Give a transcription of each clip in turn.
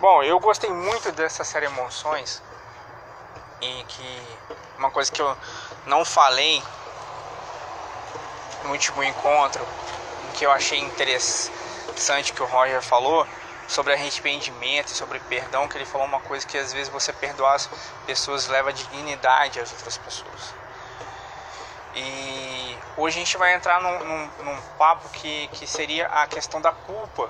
Bom, eu gostei muito dessa série Emoções e que uma coisa que eu não falei no último encontro, que eu achei interessante que o Roger falou sobre arrependimento sobre perdão, que ele falou uma coisa que às vezes você perdoar as pessoas leva dignidade às outras pessoas. E hoje a gente vai entrar num, num, num papo que, que seria a questão da culpa,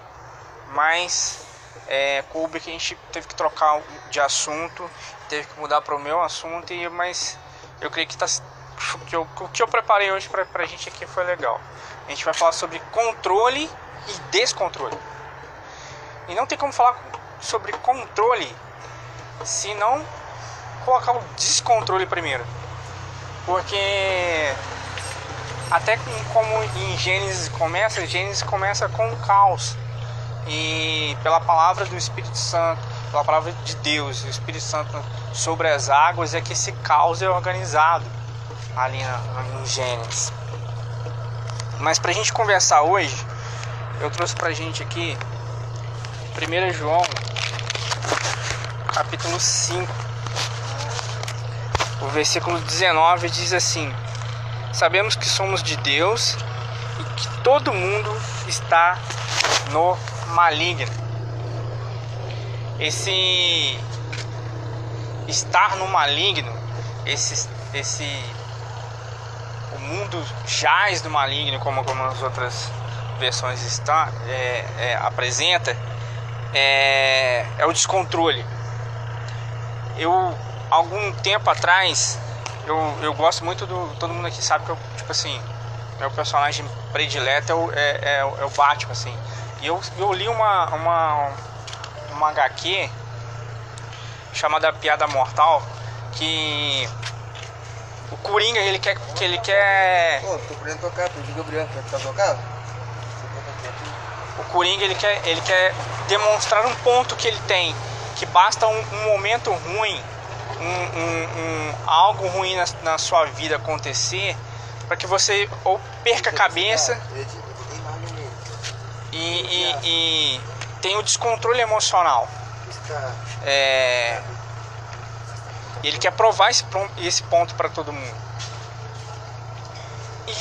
mas é, que a gente teve que trocar de assunto, teve que mudar para o meu assunto, e, mas eu creio que, tá, que eu, o que eu preparei hoje para a gente aqui foi legal. A gente vai falar sobre controle e descontrole. E não tem como falar sobre controle se não colocar o descontrole primeiro. Porque até como em Gênesis começa, Gênesis começa com o caos. E pela palavra do Espírito Santo, pela palavra de Deus, o Espírito Santo sobre as águas, é que esse caos é organizado ali em Gênesis. Mas para a gente conversar hoje, eu trouxe para a gente aqui 1 João, capítulo 5 o versículo 19 diz assim: Sabemos que somos de Deus e que todo mundo está no maligno. Esse estar no maligno, esse, esse o mundo jaz do maligno, como algumas outras versões está, é, é, apresenta, é, é o descontrole. Eu algum tempo atrás, eu, eu gosto muito do. Todo mundo aqui sabe que eu, tipo assim, meu personagem predileto é o, é, é, é o Batman, assim. E eu, eu li uma, uma, uma HQ chamada Piada Mortal que o Coringa ele quer que ele quer. Pô, tô querendo tocar, Gabriel, quer tá tocado? O Coringa ele quer, ele quer demonstrar um ponto que ele tem, que basta um, um momento ruim um, um, um algo ruim na, na, sua vida acontecer para que você ou perca a cabeça e, e, e tenha o descontrole emocional. É, ele quer provar esse, esse ponto para todo mundo.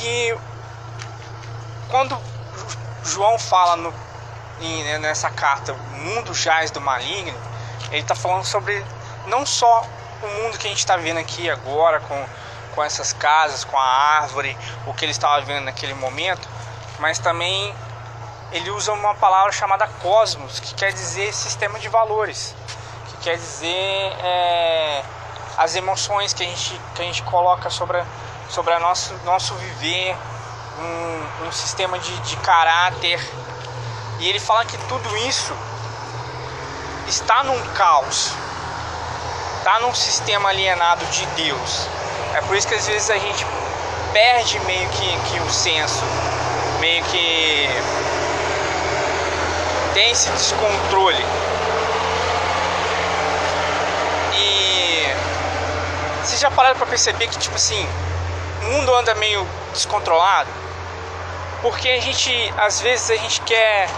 E quando João fala no, nessa carta, o mundo jaz do maligno, ele está falando sobre não só o mundo que a gente está vendo aqui agora, com, com essas casas, com a árvore, o que ele estava vendo naquele momento, mas também ele usa uma palavra chamada cosmos, que quer dizer sistema de valores, que quer dizer é, as emoções que a gente, que a gente coloca sobre, a, sobre a nosso, nosso viver, um, um sistema de, de caráter. E ele fala que tudo isso está num caos está num sistema alienado de Deus. É por isso que às vezes a gente perde meio que, que o senso, meio que tem esse descontrole. E vocês já pararam para perceber que tipo assim, o mundo anda meio descontrolado? Porque a gente, às vezes a gente quer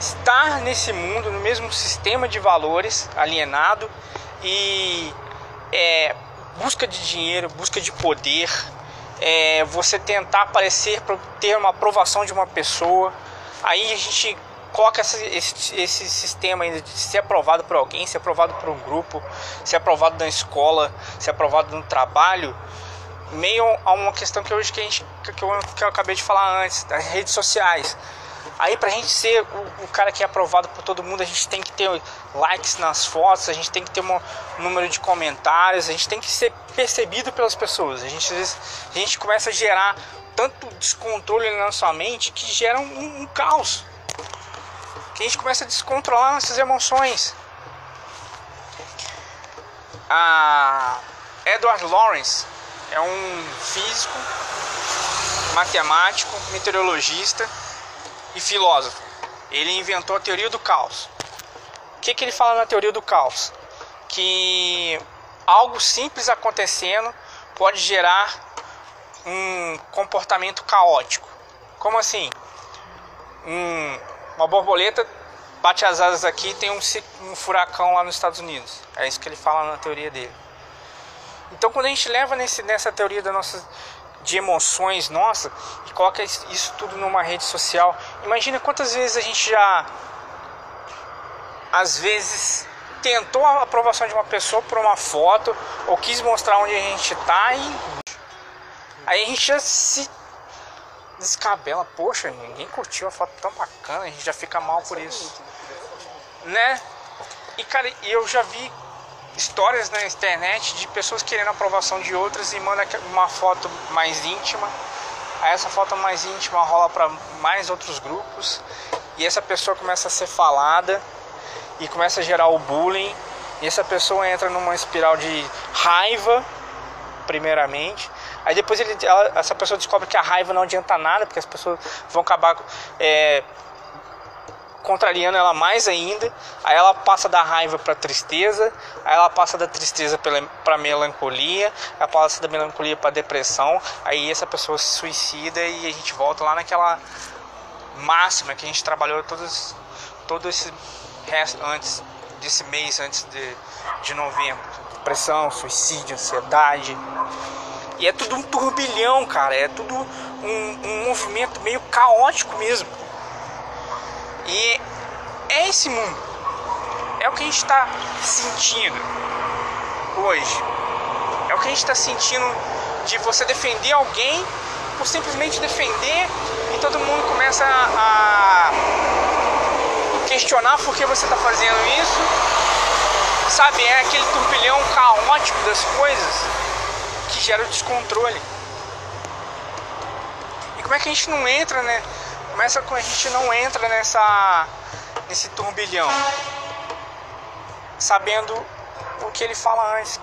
estar nesse mundo, no mesmo sistema de valores alienado e é, busca de dinheiro, busca de poder, é, você tentar aparecer para ter uma aprovação de uma pessoa, aí a gente coloca esse, esse, esse, sistema ainda de ser aprovado por alguém, ser aprovado por um grupo, ser aprovado na escola, ser aprovado no trabalho, meio a uma questão que hoje que, a gente, que, eu, que eu acabei de falar antes, das redes sociais. Aí pra gente ser o, o, cara que é aprovado por todo mundo, a gente tem que ter likes nas fotos, a gente tem que ter um número de comentários, a gente tem que ser percebido pelas pessoas. A gente, a gente começa a gerar tanto descontrole na nossa mente que gera um, um caos. Que a gente começa a descontrolar nossas emoções. A Edward Lawrence é um físico, matemático, meteorologista e filósofo. Ele inventou a teoria do caos. O que, que ele fala na teoria do caos? Que algo simples acontecendo pode gerar um comportamento caótico. Como assim? Um, uma borboleta bate as asas aqui e tem um, um furacão lá nos Estados Unidos. É isso que ele fala na teoria dele. Então quando a gente leva nesse, nessa teoria da nossa, de emoções nossa e coloca isso tudo numa rede social, imagina quantas vezes a gente já às vezes tentou a aprovação de uma pessoa por uma foto ou quis mostrar onde a gente está e aí a gente já se descabela, poxa, ninguém curtiu a foto tão bacana, a gente já fica mal por isso. Né? E cara, eu já vi histórias na internet de pessoas querendo a aprovação de outras e manda uma foto mais íntima. Aí essa foto mais íntima rola para mais outros grupos e essa pessoa começa a ser falada e começa a gerar o bullying. E essa pessoa entra numa espiral de raiva, primeiramente. Aí depois ele, ela, essa pessoa descobre que a raiva não adianta nada, porque as pessoas vão acabar é, contrariando ela mais ainda. Aí ela passa da raiva para tristeza, aí ela passa da tristeza para melancolia, ela passa da melancolia para depressão. Aí essa pessoa se suicida e a gente volta lá naquela máxima que a gente trabalhou todos, todo esse resto antes desse mês, antes de, de novembro. Depressão, suicídio, ansiedade. E é tudo um turbilhão, cara. É tudo um, um movimento meio caótico mesmo. E é esse mundo. É o que a gente está sentindo hoje. É o que a gente está sentindo de você defender alguém por simplesmente defender e todo mundo começa a questionar por que você está fazendo isso. Sabe, é aquele turbilhão caótico das coisas que gera o descontrole. E como é que a gente não entra, né? Começa com a gente não entra nessa nesse turbilhão, sabendo o que ele fala antes,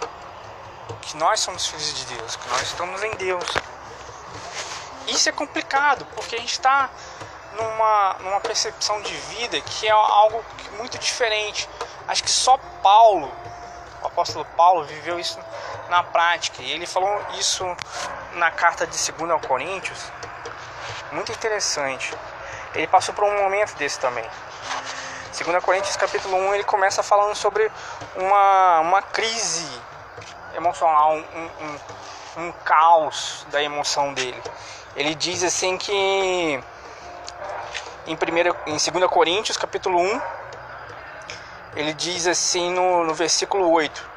que nós somos filhos de Deus, que nós estamos em Deus. Isso é complicado, porque a gente está numa, numa percepção de vida que é algo muito diferente. Acho que só Paulo, o apóstolo Paulo, viveu isso na prática. E ele falou isso na carta de 2 Coríntios, muito interessante. Ele passou por um momento desse também. 2 Coríntios capítulo 1 ele começa falando sobre uma, uma crise emocional, um, um, um caos da emoção dele. Ele diz assim que em, primeira, em 2 Coríntios capítulo 1 ele diz assim no, no versículo 8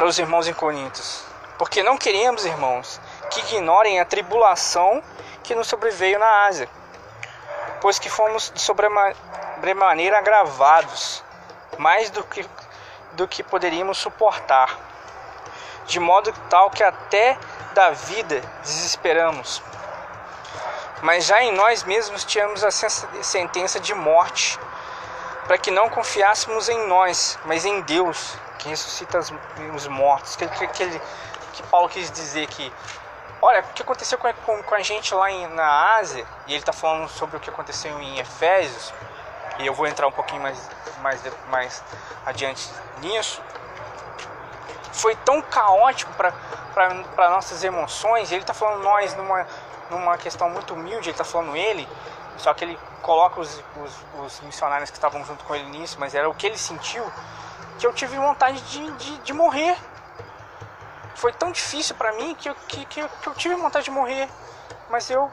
para os irmãos em Coríntios: Porque não queremos, irmãos, que ignorem a tribulação que nos sobreveio na Ásia, pois que fomos de sobremaneira agravados, mais do que, do que poderíamos suportar, de modo tal que até da vida desesperamos. Mas já em nós mesmos tínhamos a sentença de morte, para que não confiássemos em nós, mas em Deus, que ressuscita os mortos. Que, que, que, que Paulo quis dizer que Olha, o que aconteceu com, com, a gente lá em, na Ásia, e ele está falando sobre o que aconteceu em Efésios, e eu vou entrar um pouquinho mais, mais, mais adiante nisso, foi tão caótico para nossas emoções, e ele está falando nós numa, numa questão muito humilde, ele está falando ele, só que ele coloca os, os, os missionários que estavam junto com ele nisso, mas era o que ele sentiu, que eu tive vontade de, de, de morrer foi tão difícil para mim que eu, que, que, que eu tive vontade de morrer. Mas eu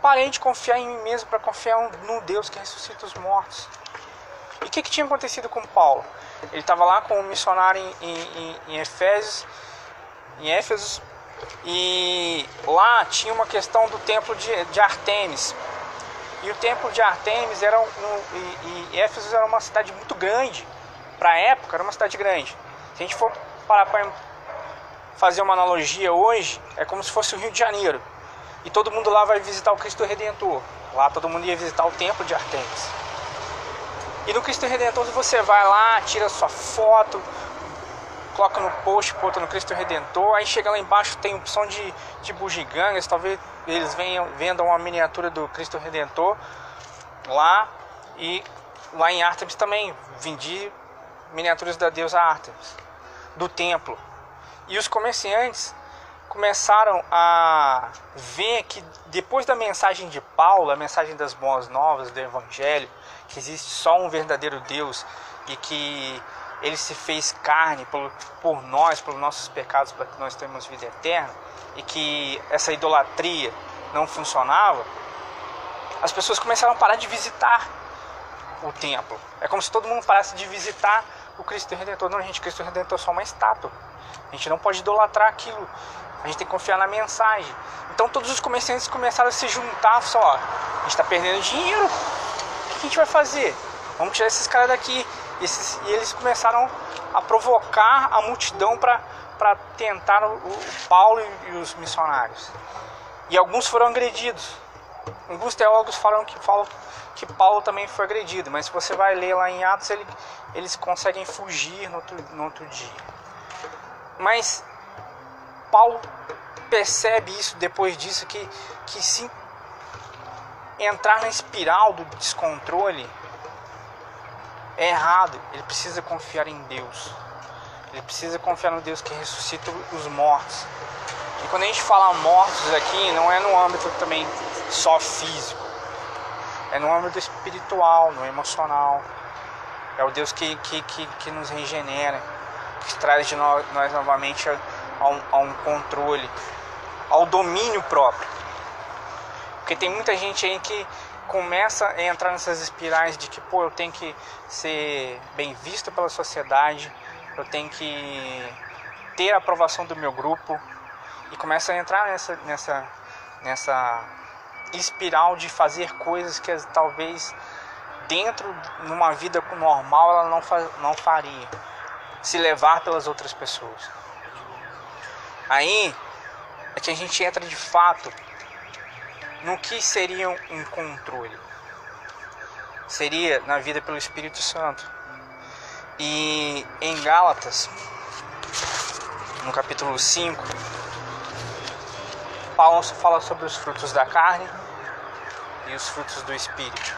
parei de confiar em mim mesmo para confiar no Deus que ressuscita os mortos. E o que, que tinha acontecido com Paulo? Ele estava lá com um missionário em, em, em Efésios, em Éfeso, e lá tinha uma questão do templo de, de Artemis. E o templo de Artemis era um, e, e Éfeso era uma cidade muito grande. Para a época era uma cidade grande. Se a gente for parar para fazer uma analogia hoje, é como se fosse o Rio de Janeiro. E todo mundo lá vai visitar o Cristo Redentor. Lá todo mundo ia visitar o templo de Artemis. E no Cristo Redentor você vai lá, tira sua foto, coloca no post, bota no Cristo Redentor, aí chega lá embaixo tem opção de, de bugigangas, talvez eles venham, vendam uma miniatura do Cristo Redentor lá e lá em Artemis também vendi miniaturas da deusa Artemis, do templo. E os comerciantes começaram a ver que depois da mensagem de Paulo, a mensagem das boas novas do Evangelho, que existe só um verdadeiro Deus e que ele se fez carne por, por nós, pelos nossos pecados, para que nós tenhamos vida eterna, e que essa idolatria não funcionava, as pessoas começaram a parar de visitar o templo. É como se todo mundo parasse de visitar o Cristo Redentor. Não, gente, Cristo Redentor é só uma estátua. A gente não pode idolatrar aquilo. A gente tem que confiar na mensagem. Então todos os comerciantes começaram a se juntar, só, a gente está perdendo dinheiro. O que a gente vai fazer? Vamos tirar esses caras daqui. E, eles começaram a provocar a multidão para tentar o, o Paulo e, e os missionários. E alguns foram agredidos. Alguns teólogos falam que, falam que Paulo também foi agredido, mas se você vai ler lá em Atos, ele, eles conseguem fugir no outro, no outro dia. Mas Paulo percebe isso depois disso, que, que se entrar na espiral do descontrole é errado. Ele precisa confiar em Deus. Ele precisa confiar no Deus que ressuscita os mortos. E quando a gente fala mortos aqui, não é no âmbito também só físico. É no âmbito espiritual, no emocional. É o Deus que, que, que, que nos regenera, que traz de nós, nós novamente a, a, um, a um controle, ao domínio próprio. Porque tem muita gente aí que começa a entrar nessas espirais de que, pô, eu tenho que ser bem visto pela sociedade, eu tenho que ter a aprovação do meu grupo e começa a entrar nessa nessa nessa espiral de fazer coisas que talvez dentro numa vida normal ela não fa não faria, se levar pelas outras pessoas. Aí é que a gente entra de fato no que seria um controle. Seria na vida pelo Espírito Santo. E em Gálatas, no capítulo 5, Paulo fala sobre os frutos da carne e os frutos do Espírito.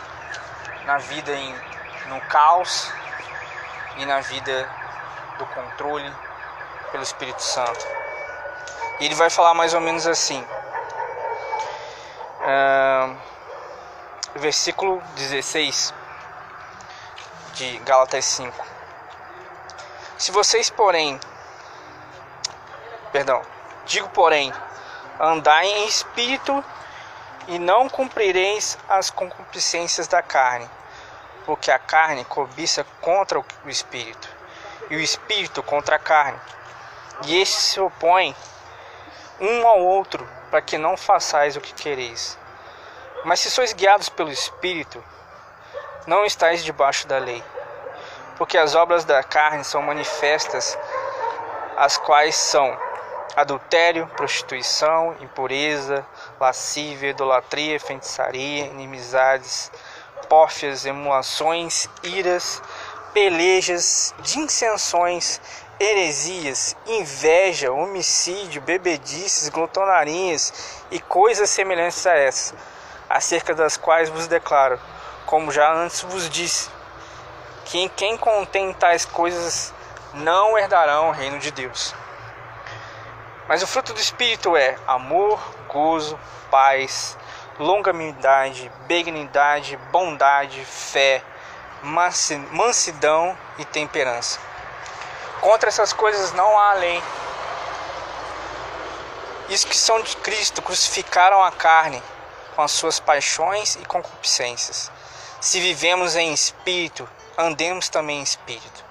Na vida em, no caos e na vida do controle pelo Espírito Santo. E ele vai falar mais ou menos assim. Versículo 16 de Gálatas 5. Se vocês, porém, perdão, digo, porém, andai em espírito e não cumprireis as concupiscências da carne, porque a carne cobiça contra o espírito, e o espírito contra a carne, e estes se opõem um ao outro, para que não façais o que quereis. Mas se sois guiados pelo espírito, não estáis debaixo da lei. Porque as obras da carne são manifestas, as quais são adultério, prostituição, impureza, lascívia, idolatria, feitiçaria, inimizades, pórfias, emulações, iras, pelejas, dissensões, heresias, inveja, homicídio, bebedices, glotonarias e coisas semelhantes a essas, acerca das quais vos declaro, como já antes vos disse, que quem contém tais coisas não herdarão o reino de Deus. Mas o fruto do Espírito é amor, gozo, paz, longanimidade, benignidade, bondade, fé, mansidão e temperança. Contra essas coisas não há lei. Isso que são de Cristo crucificaram a carne com as suas paixões e concupiscências. Se vivemos em espírito, andemos também em espírito.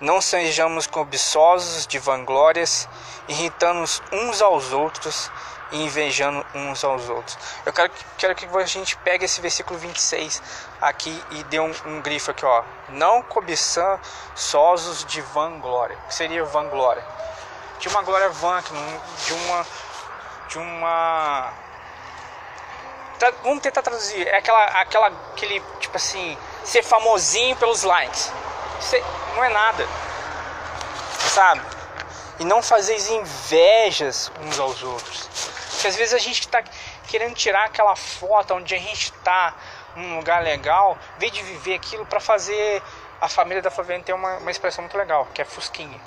Não sejamos cobiçosos de vanglórias, irritando uns aos outros e invejando uns aos outros. Eu quero, quero que a gente pegue esse versículo 26 aqui e dê um, um grifo aqui, ó. Não cobiçosos de vanglória. O que seria vanglória? De uma glória vã, de uma. De uma. Vamos tentar traduzir. É aquela, aquela, aquele, tipo assim, ser famosinho pelos likes. Isso não é nada, sabe? E não fazer invejas uns aos outros. Porque às vezes a gente está querendo tirar aquela foto onde a gente está num lugar legal, em vez de viver aquilo para fazer a família da favela ter uma, uma expressão muito legal, que é fusquinha.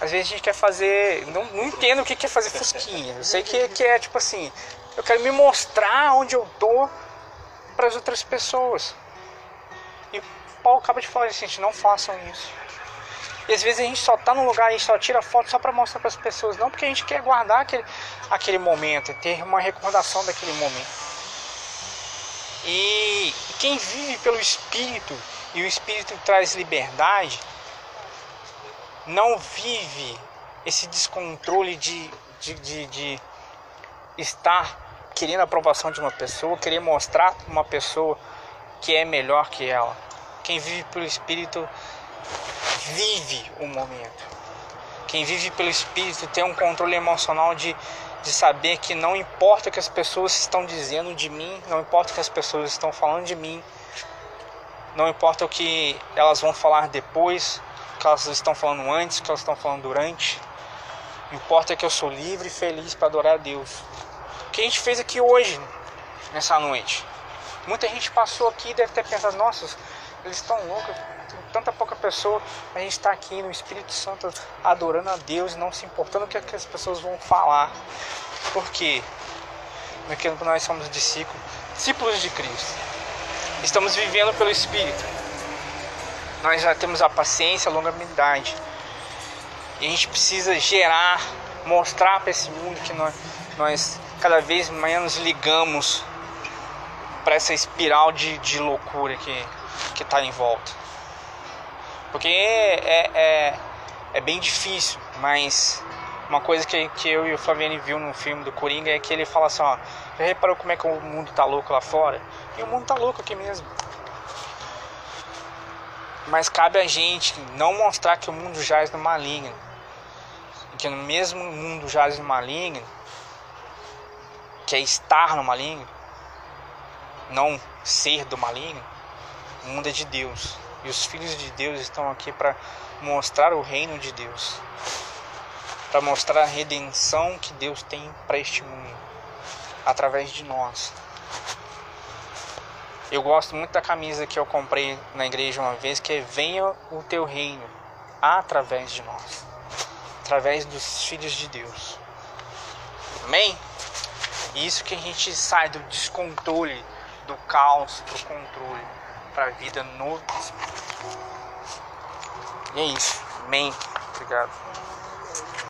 Às vezes a gente quer fazer. Não, não entendo o que é fazer fusquinha. Eu sei que, que é tipo assim. Eu quero me mostrar onde eu tô para as outras pessoas. E Paulo acaba de falar assim, gente, não façam isso. E às vezes a gente só tá num lugar e só tira foto só para mostrar para as pessoas, não porque a gente quer guardar aquele, aquele momento, ter uma recordação daquele momento. E quem vive pelo Espírito e o Espírito traz liberdade, não vive esse descontrole de, de, de, de estar querendo a aprovação de uma pessoa, querer mostrar uma pessoa que é melhor que ela. Quem vive pelo Espírito vive o momento. Quem vive pelo Espírito tem um controle emocional de de saber que não importa o que as pessoas estão dizendo de mim, não importa o que as pessoas estão falando de mim, não importa o que elas vão falar depois, o que elas estão falando antes, o que elas estão falando durante. O que importa é que eu sou livre e feliz para adorar a Deus. O que a gente fez aqui hoje, nessa noite? Muita gente passou aqui e deve ter pensado, nossa, eles estão loucos, tanta pouca pessoa, a gente está aqui no Espírito Santo adorando a Deus e não se importando o que, é que as pessoas vão falar. Porque nós somos discípulos, discípulos de Cristo. Estamos vivendo pelo Espírito. Nós já temos a paciência, a longanimidade. E a gente precisa gerar, mostrar para esse mundo que nós, nós cada vez menos ligamos para essa espiral de, de loucura que está em volta. Porque é, é, é bem difícil, mas uma coisa que, que eu e o Flaviano viu no filme do Coringa é que ele fala assim, ó, já reparou como é que o mundo tá louco lá fora? E o mundo tá louco aqui mesmo. Mas cabe a gente não mostrar que o mundo jaz no maligno. Que no mesmo mundo jaz no maligno, que é estar no maligno, não ser do maligno, o mundo é de Deus. E os filhos de Deus estão aqui para mostrar o reino de Deus, para mostrar a redenção que Deus tem para este mundo através de nós. Eu gosto muito da camisa que eu comprei na igreja uma vez, que é Venha o teu reino através de nós, através dos filhos de Deus. Amém? Isso que a gente sai do descontrole, do caos para o controle para a vida no Espírito. E é isso. Amém. Obrigado.